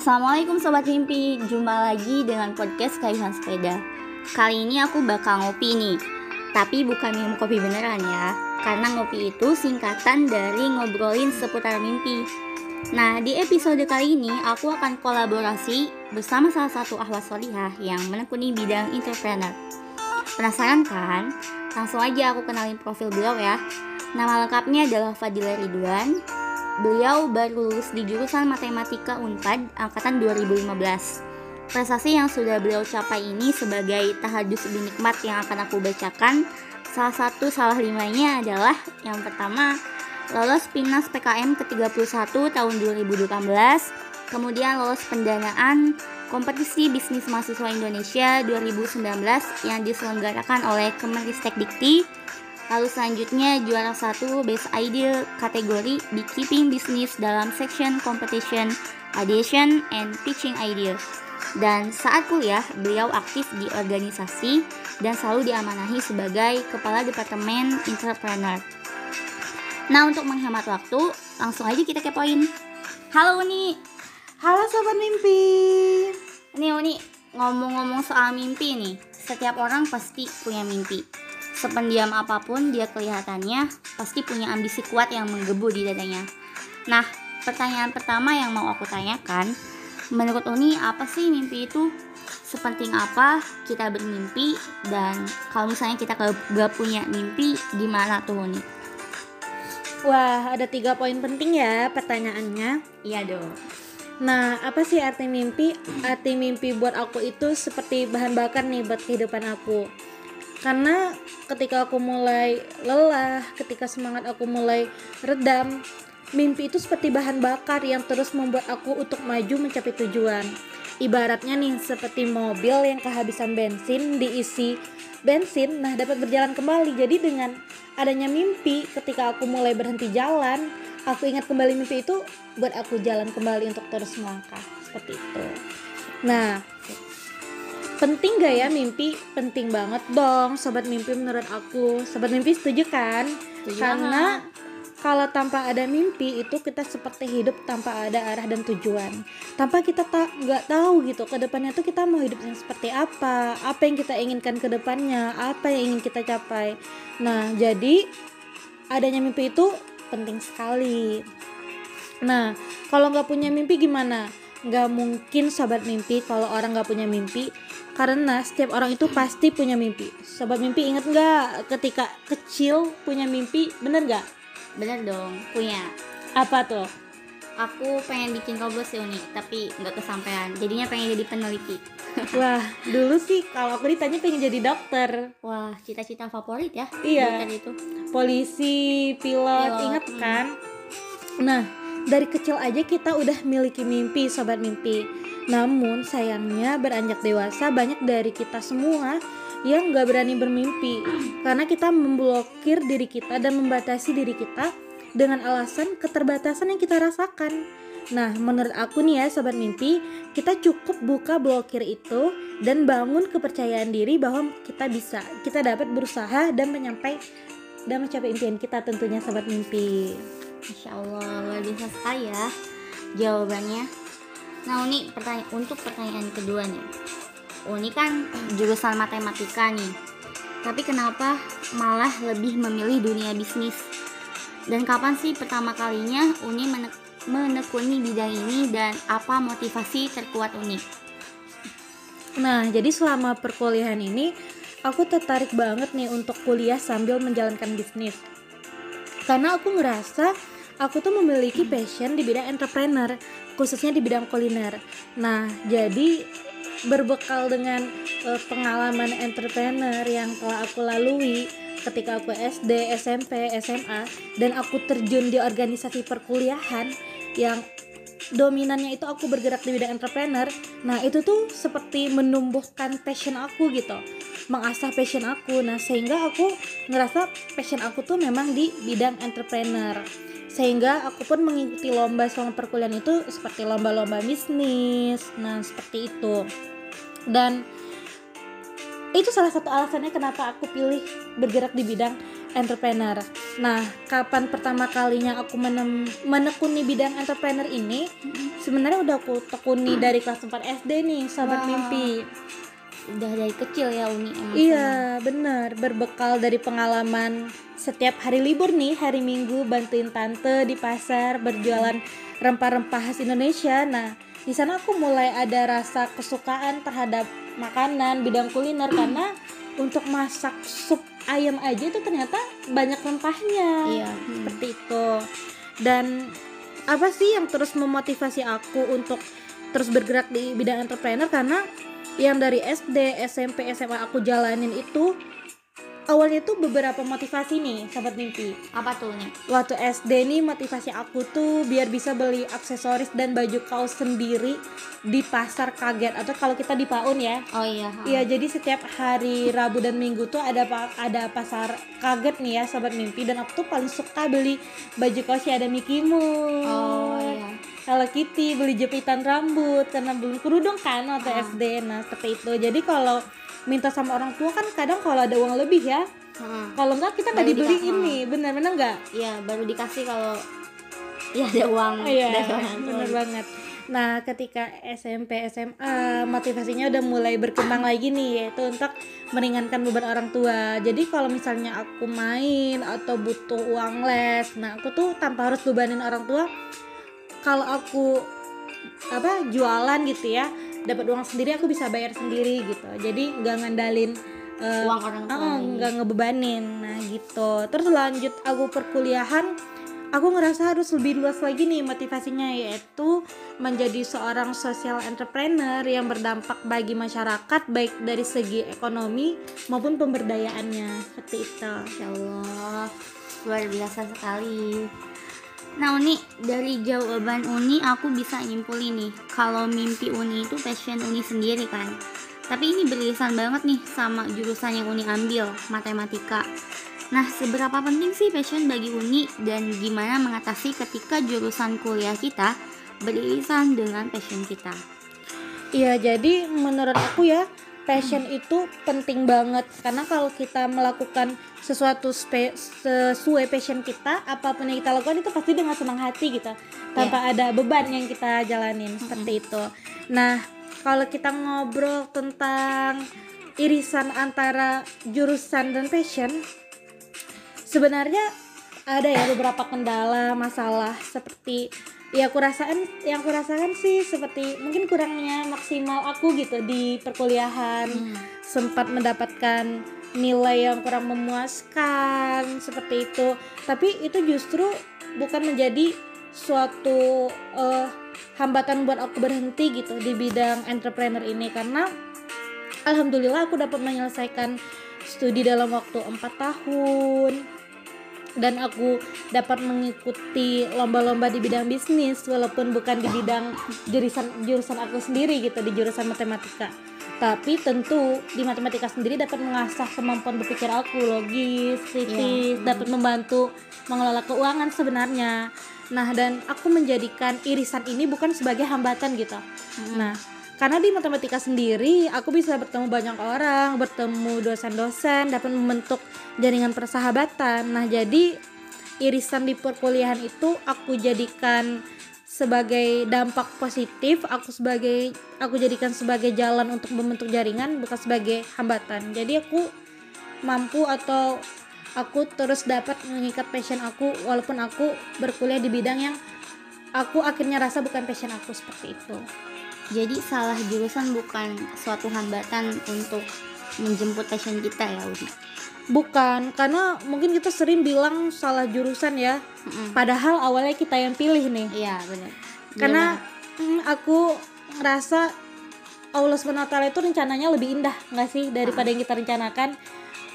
Assalamualaikum Sobat Mimpi, jumpa lagi dengan podcast Kayuhan Sepeda. Kali ini aku bakal ngopi nih. Tapi bukan minum kopi beneran ya Karena ngopi itu singkatan dari ngobrolin seputar mimpi. Nah di episode kali ini aku akan kolaborasi bersama salah satu ahwat solihah yang menekuni bidang entrepreneur. Penasaran kan? Langsung aja aku kenalin profil beliau ya. Nama lengkapnya adalah Fadila Ridwan Beliau baru lulus di jurusan Matematika Unpad angkatan 2015. Prestasi yang sudah beliau capai ini sebagai tahadus lebih nikmat yang akan aku bacakan. Salah satu salah limanya adalah yang pertama lolos PINAS PKM ke-31 tahun 2018, kemudian lolos pendanaan kompetisi bisnis mahasiswa Indonesia 2019 yang diselenggarakan oleh Kemenristek Dikti Lalu selanjutnya juara satu Best Ideal kategori Beekeeping Business dalam section Competition, Audition, and Teaching Idea. Dan saat kuliah, beliau aktif di organisasi dan selalu diamanahi sebagai Kepala Departemen Entrepreneur. Nah, untuk menghemat waktu, langsung aja kita kepoin. Halo Uni. Halo Sobat Mimpi. Nih Uni, ngomong-ngomong soal mimpi nih, setiap orang pasti punya mimpi Sependiam apa pun dia kelihatannya, pasti punya ambisi kuat yang menggebu di dadanya. Nah, pertanyaan pertama yang mau aku tanyakan, menurut Uni apa sih mimpi itu? Sepenting apa kita bermimpi dan kalau misalnya kita gak punya mimpi, gimana tuh Uni? Wah, ada tiga poin penting ya pertanyaannya. Iya dong. Nah, apa sih arti mimpi? Arti mimpi buat aku itu seperti bahan bakar nih buat kehidupan aku karena ketika aku mulai lelah ketika semangat aku mulai redam mimpi itu seperti bahan bakar yang terus membuat aku untuk maju mencapai tujuan. Ibaratnya nih seperti mobil yang kehabisan bensin diisi bensin nah dapat berjalan kembali. Jadi dengan adanya mimpi ketika aku mulai berhenti jalan aku ingat kembali mimpi itu buat aku jalan kembali untuk terus melangkah. Seperti itu. Nah penting gak ya mimpi? Penting banget dong. Sobat mimpi menurut aku. Sobat mimpi setuju kan? Setuju karena kalau tanpa ada mimpi itu kita seperti hidup tanpa ada arah dan tujuan. Tanpa kita tak nggak tahu gitu ke depannya tuh kita mau hidupnya seperti apa. Apa yang kita inginkan ke depannya. Apa yang ingin kita capai. Nah jadi adanya mimpi itu penting sekali. Nah kalau nggak punya mimpi gimana? Nggak mungkin sobat mimpi kalau orang nggak punya mimpi karena setiap orang itu pasti punya mimpi. Sobat mimpi inget nggak ketika kecil punya mimpi bener nggak? Bener dong punya. Apa tuh? Aku pengen bikin robot sih uni tapi nggak kesampaian. Jadinya pengen jadi peneliti. Wah dulu sih kalau aku ditanya pengen jadi dokter. Wah cita-cita favorit ya iya. itu. Polisi pilot, pilot. inget kan? Nah dari kecil aja kita udah miliki mimpi sobat mimpi namun sayangnya beranjak dewasa banyak dari kita semua yang gak berani bermimpi karena kita memblokir diri kita dan membatasi diri kita dengan alasan keterbatasan yang kita rasakan. Nah, menurut aku nih ya sobat mimpi, kita cukup buka blokir itu dan bangun kepercayaan diri bahwa kita bisa, kita dapat berusaha dan menyampaikan dan mencapai impian kita tentunya sobat mimpi. Masya Allah luar biasa sekali ya jawabannya nah Uni pertanyaan untuk pertanyaan kedua nih. Uni kan jurusan matematika nih. Tapi kenapa malah lebih memilih dunia bisnis? Dan kapan sih pertama kalinya Uni menek menekuni bidang ini dan apa motivasi terkuat Uni? Nah jadi selama perkuliahan ini aku tertarik banget nih untuk kuliah sambil menjalankan bisnis. Karena aku ngerasa aku tuh memiliki passion di bidang entrepreneur khususnya di bidang kuliner. Nah jadi berbekal dengan uh, pengalaman entrepreneur yang telah aku lalui ketika aku SD, SMP, SMA dan aku terjun di organisasi perkuliahan yang dominannya itu aku bergerak di bidang entrepreneur nah itu tuh seperti menumbuhkan passion aku gitu mengasah passion aku. Nah sehingga aku ngerasa passion aku tuh memang di bidang entrepreneur sehingga aku pun mengikuti lomba selama perkuliahan itu seperti lomba-lomba bisnis nah seperti itu dan itu salah satu alasannya kenapa aku pilih bergerak di bidang entrepreneur. Nah, kapan pertama kalinya aku menem, menekuni bidang entrepreneur ini? Sebenarnya udah aku tekuni dari kelas 4 SD nih, sahabat Wah. mimpi. Udah dari kecil ya Uni emang. Iya, benar. Berbekal dari pengalaman setiap hari libur nih, hari Minggu bantuin tante di pasar berjualan rempah-rempah khas Indonesia. Nah, di sana aku mulai ada rasa kesukaan terhadap makanan bidang kuliner karena untuk masak sup ayam aja itu ternyata banyak rempahnya. Iya. hmm. Seperti itu. Dan apa sih yang terus memotivasi aku untuk terus bergerak di bidang entrepreneur karena yang dari SD, SMP, SMA aku jalanin itu awalnya tuh beberapa motivasi nih sahabat mimpi Apa tuh nih? waktu SD nih motivasi aku tuh biar bisa beli aksesoris dan baju kaos sendiri di pasar kaget atau kalau kita di Paun ya Oh iya. Iya jadi setiap hari Rabu dan Minggu tuh ada ada pasar kaget nih ya sahabat mimpi dan aku tuh paling suka beli baju kaos yang ada Mickey Mouse, Oh. Hello Kitty, beli jepitan rambut karena belum kerudung kan waktu Ah. SD. Nah seperti itu. Jadi kalau minta sama orang tua kan kadang kalau ada uang lebih ya, Hmm. kalau enggak kita nggak dibeli dikasih. ini, benar-benar enggak? Iya, baru dikasih kalau ya ada uang Iya, orang tua. bener banget. Nah, ketika SMP, SMA, motivasinya udah mulai berkembang lagi nih, yaitu untuk meringankan beban orang tua. Jadi kalau misalnya aku main atau butuh uang les, nah aku tuh tanpa harus bebanin orang tua. Kalau aku apa jualan gitu ya, dapat uang sendiri, aku bisa bayar sendiri gitu. Jadi nggak ngandalin eh, Uang orang tua. Lagi. nggak ngebebanin nah gitu terus lanjut aku perkuliahan aku ngerasa harus lebih luas lagi nih motivasinya yaitu menjadi seorang social entrepreneur yang berdampak bagi masyarakat baik dari segi ekonomi maupun pemberdayaannya seperti itu Masya Allah, luar biasa sekali. Nah Uni, dari jawaban Uni aku bisa nyimpulin nih Kalau mimpi Uni itu passion Uni sendiri kan. Tapi ini beririsan banget nih sama jurusan yang Uni ambil, matematika. Nah seberapa penting sih passion bagi Uni dan gimana mengatasi ketika jurusan kuliah kita beririsan dengan passion kita? Iya, jadi menurut aku ya passion itu penting banget. Karena kalau kita melakukan sesuatu spe- sesuai passion kita, apa pun yang kita lakukan itu pasti dengan senang hati gitu, tanpa ada beban yang kita jalanin. Seperti itu. Nah, kalau kita ngobrol tentang irisan antara jurusan dan passion, sebenarnya ada ya beberapa kendala masalah seperti ya aku rasakan yang aku rasakan sih seperti mungkin kurangnya maksimal aku gitu di perkuliahan. Sempat mendapatkan nilai yang kurang memuaskan seperti itu. Tapi itu justru bukan menjadi suatu eh, hambatan buat aku berhenti gitu di bidang entrepreneur ini. Karena alhamdulillah aku dapat menyelesaikan studi dalam waktu empat tahun dan aku dapat mengikuti lomba-lomba di bidang bisnis walaupun bukan di bidang jurusan jurusan aku sendiri gitu di jurusan matematika. Tapi tentu di matematika sendiri dapat mengasah kemampuan berpikir aku logis kritis Iya. dapat membantu mengelola keuangan sebenarnya. Nah dan aku menjadikan irisan ini bukan sebagai hambatan gitu. Nah karena di matematika sendiri aku bisa bertemu banyak orang bertemu dosen-dosen dapat membentuk jaringan persahabatan. Nah jadi irisan di perkuliahan itu aku jadikan sebagai dampak positif aku sebagai aku jadikan sebagai jalan untuk membentuk jaringan bukan sebagai hambatan. Jadi aku mampu atau aku terus dapat mengikat passion aku walaupun aku berkuliah di bidang yang aku akhirnya rasa bukan passion aku seperti itu. Jadi salah jurusan bukan suatu hambatan untuk menjemput passion kita ya Udi bukan karena mungkin kita sering bilang salah jurusan ya. Mm-mm. padahal awalnya kita yang pilih nih. Iya benar karena mm, aku ngerasa Allah SWT itu rencananya lebih indah nggak sih daripada yang kita rencanakan?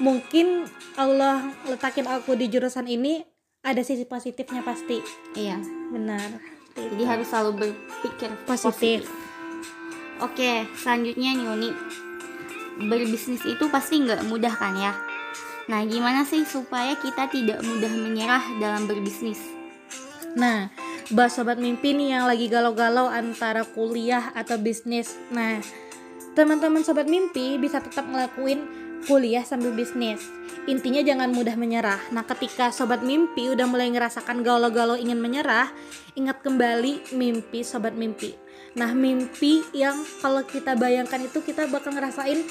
Mungkin Allah letakin aku di jurusan ini ada sisi positifnya pasti. Iya. Benar. Jadi harus selalu berpikir Positif. Oke, selanjutnya nih Uni. Berbisnis itu pasti nggak mudah kan ya? Nah, gimana sih supaya kita tidak mudah menyerah dalam berbisnis? Nah, buat sobat mimpi nih yang lagi galau-galau antara kuliah atau bisnis. Nah, teman-teman sobat mimpi bisa tetap ngelakuin kuliah sambil bisnis intinya jangan mudah menyerah nah ketika sobat mimpi udah mulai ngerasakan galau-galau ingin menyerah ingat kembali mimpi sobat mimpi nah mimpi yang kalau kita bayangkan itu kita bakal ngerasain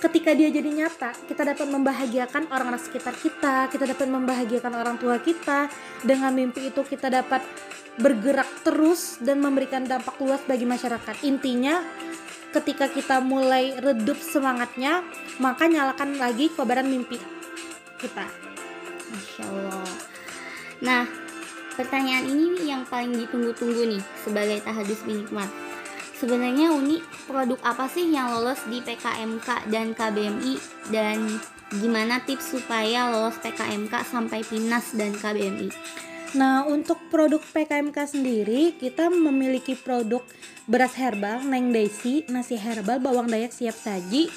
ketika dia jadi nyata kita dapat membahagiakan orang-orang sekitar kita kita dapat membahagiakan orang tua kita dengan mimpi itu kita dapat bergerak terus dan memberikan dampak luas bagi masyarakat intinya ketika kita mulai redup semangatnya maka nyalakan lagi kobaran mimpi kita Masya Allah. Nah, pertanyaan ini yang paling ditunggu-tunggu nih sebagai tahadus binikmat. Sebenarnya Uni produk apa sih yang lolos di PKMK dan KBMI dan gimana tips supaya lolos PKMK sampai PINAS dan KBMI? Nah, untuk produk PKMK sendiri, kita memiliki produk beras herbal, Neng Desi, nasi herbal, bawang dayak siap saji,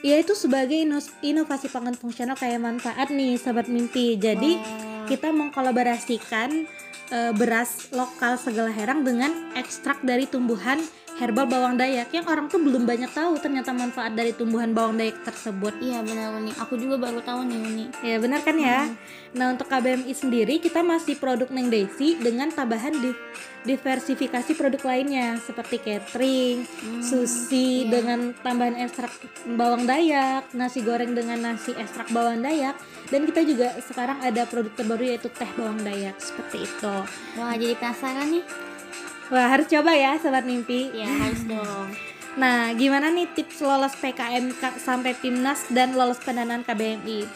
yaitu sebagai inovasi pangan fungsional kaya manfaat nih, sahabat mimpi. Jadi, Wah. kita mengkolaborasikan eh, beras lokal segala herang dengan ekstrak dari tumbuhan herbal bawang dayak yang orang tuh belum banyak tahu ternyata manfaat dari tumbuhan bawang dayak tersebut. Iya benar Uni, aku juga baru tahu nih Uni. Ya benar kan ya. Nah untuk KBMI sendiri kita masih produk Neng Desi dengan tambahan di diversifikasi produk lainnya seperti catering, Hmm, sushi iya. dengan tambahan ekstrak bawang dayak, nasi goreng dengan nasi ekstrak bawang dayak, dan kita juga sekarang ada produk terbaru yaitu teh bawang dayak seperti itu. Wah jadi penasaran nih. Wah harus coba ya sobat mimpi. Ya harus dong. Nah, gimana nih tips lolos PKMK sampai PIMNAS dan lolos pendanaan KBMI?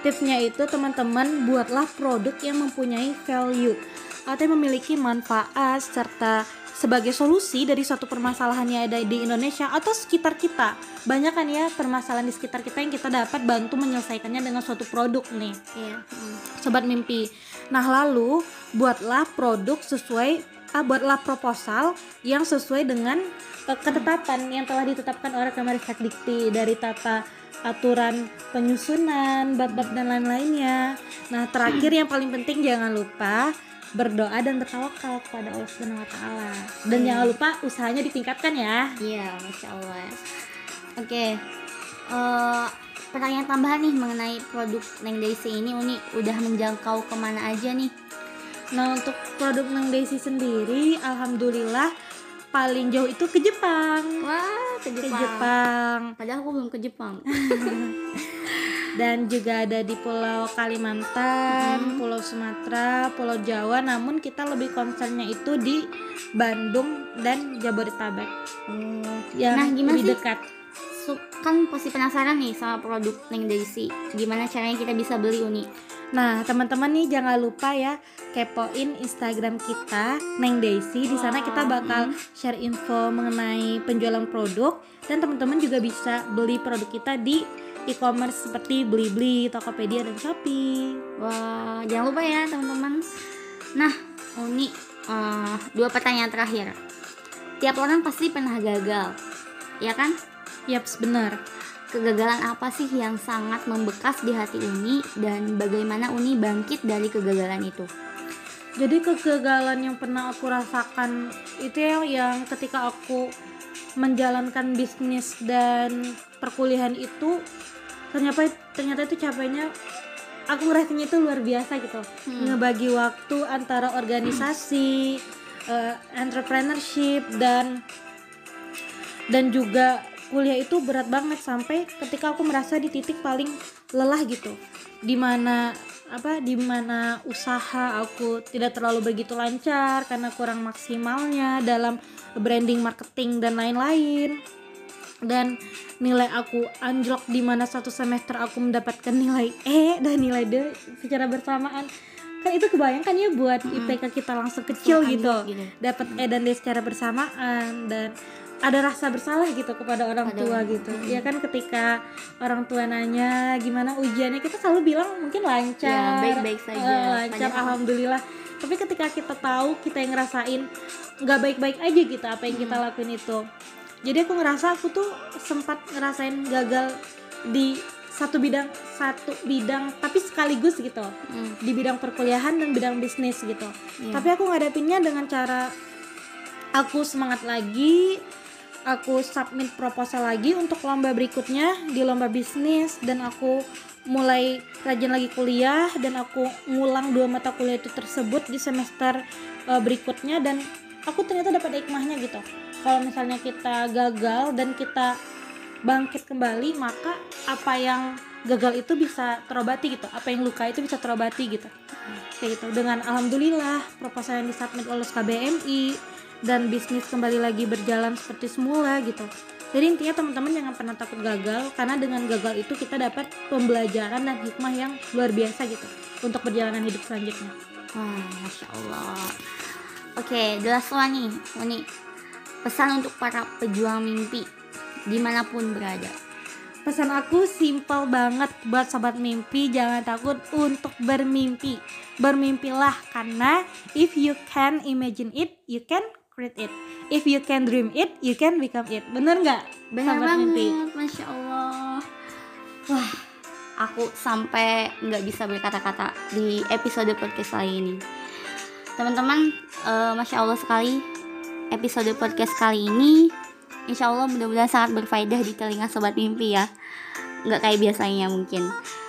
Tipsnya itu teman-teman buatlah produk yang mempunyai value atau yang memiliki manfaat serta sebagai solusi dari suatu permasalahan yang ada di Indonesia atau sekitar kita. Banyak kan ya permasalahan di sekitar kita yang kita dapat bantu menyelesaikannya dengan suatu produk nih Iya. hmm. sobat mimpi. Nah, lalu buatlah produk sesuai ah, buatlah proposal yang sesuai dengan eh, ketetapan yang telah ditetapkan oleh Kemenristek Dikti dari tata aturan penyusunan, bab-bab dan lain-lainnya. Nah, terakhir yang paling penting jangan lupa berdoa dan bertawakal kepada Allah Subhanahu wa taala. Dan Hmm. jangan lupa usahanya ditingkatkan ya. Iya, masya Allah. Oke, eh, pertanyaan tambahan nih mengenai produk Neng Daisy ini Uni udah menjangkau ke mana aja nih? Nah, untuk produk Neng Desi sendiri alhamdulillah paling jauh itu ke Jepang. Wah, ke Ke Jepang. Jepang. Padahal aku belum ke Jepang. dan juga ada di Pulau Kalimantan, Mhm. Pulau Sumatera, Pulau Jawa. Namun kita lebih concernnya itu di Bandung dan Jabodetabek yang Nah, gimana lebih sih? dekat. Kan pasti penasaran nih sama produk Neng Daisy. Gimana caranya kita bisa beli Uni? Nah, teman-teman nih jangan lupa ya kepoin Instagram kita Neng Daisy. Di sana kita bakal share info mengenai penjualan produk dan teman-teman juga bisa beli produk kita di e-commerce seperti Blibli, Tokopedia dan Shopee. Wah, jangan lupa ya teman-teman. Nah, Uni, eh, dua pertanyaan terakhir. Tiap orang pasti pernah gagal, ya kan? Yaps, benar. Kegagalan apa sih yang sangat membekas di hati Uni dan bagaimana Uni bangkit dari kegagalan itu? Jadi kegagalan yang pernah aku rasakan itu ya yang ketika aku menjalankan bisnis dan perkuliahan itu ternyata ternyata itu capeknya aku ngerasanya itu luar biasa gitu Hmm. ngebagi waktu antara organisasi eh, entrepreneurship dan dan juga kuliah itu berat banget sampai ketika aku merasa di titik paling lelah gitu. Di mana apa di mana usaha aku tidak terlalu begitu lancar karena kurang maksimalnya dalam branding marketing dan lain-lain. Dan nilai aku anjlok di mana satu semester aku mendapatkan nilai E dan nilai D secara bersamaan kan itu kebayangkan ya buat IPK kita langsung kecil gitu. gitu. dapat E dan D secara bersamaan dan ada rasa bersalah gitu kepada orang Pada tua gitu. ya kan ketika orang tua nanya gimana ujiannya? Kita selalu bilang mungkin lancar. Ya, baik-baik saja. eh, lancar Padahal- alhamdulillah. Tapi ketika kita tahu kita yang ngerasain nggak baik-baik aja gitu apa yang kita Hmm. lakuin itu. Jadi aku ngerasa aku tuh sempat ngerasain gagal di satu bidang satu bidang tapi sekaligus gitu. Hmm, di bidang perkuliahan dan bidang bisnis gitu. Iya. tapi aku ngadepinnya dengan cara aku semangat lagi aku submit proposal lagi untuk lomba berikutnya di lomba bisnis dan aku mulai rajin lagi kuliah dan aku ngulang dua mata kuliah itu tersebut di semester uh, berikutnya dan aku ternyata dapat hikmahnya gitu. Kalau misalnya kita gagal dan kita bangkit kembali maka apa yang gagal itu bisa terobati gitu. Apa yang luka itu bisa terobati gitu. Kayak gitu. Dengan alhamdulillah proposal yang disubmit oleh KBMI dan bisnis kembali lagi berjalan seperti semula gitu. Jadi intinya teman-teman jangan pernah takut gagal karena dengan gagal itu kita dapat pembelajaran dan hikmah yang luar biasa gitu untuk perjalanan hidup selanjutnya. Wah, masya Allah. Oke, last one nih, Uni. Pesan untuk para pejuang mimpi di mana pun berada. pesan aku simple banget buat sobat mimpi jangan takut untuk bermimpi bermimpilah karena if you can imagine it you can create it if you can dream it you can become it bener nggak Benar sobat banget, mimpi masya Allah. Wah, aku sampai nggak bisa berkata-kata di episode podcast kali ini. Teman-teman, eh, masya Allah sekali episode podcast kali ini. Insya Allah mudah-mudahan sangat berfaedah di telinga sobat mimpi ya. Nggak kayak biasanya mungkin.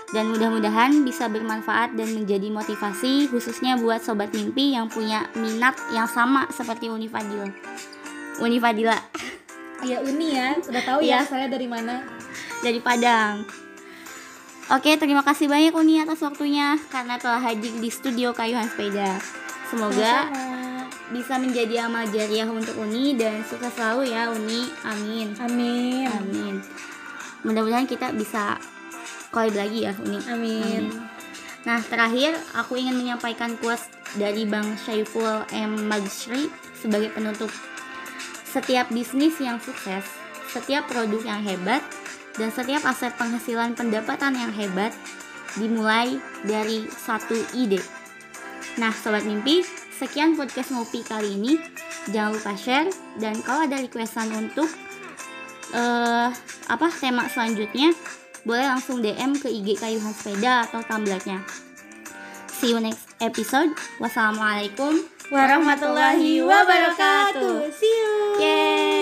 Dan mudah-mudahan bisa bermanfaat dan menjadi motivasi khususnya buat sobat mimpi yang punya minat yang sama seperti Uni Fadil. Uni Fadila. ya Uni ya udah tahu Iya. ya saya dari mana dari Padang. Oke, terima kasih banyak Uni atas waktunya karena telah hadir di studio Kayuhan Sepeda. Semoga Sama-sama. Bisa menjadi amal jariah untuk Uni dan sukses selalu ya Uni. Amin. amin Amin. Mudah-mudahan kita bisa collab lagi ya Uni. amin Nah, terakhir aku ingin menyampaikan quotes dari Bang Syaiful M. Magsri sebagai penutup. Setiap bisnis yang sukses, setiap produk yang hebat, dan setiap aset penghasilan pendapatan yang hebat dimulai dari satu ide. Nah, sobat mimpi, sekian podcast ngopi kali ini. Jangan lupa share dan kalau ada requestan untuk eh apa tema selanjutnya, boleh langsung DM ke IG Kayuhan Sepeda atau Tumblr-nya. See you next episode. Wassalamualaikum warahmatullahi wabarakatuh see you Yeay.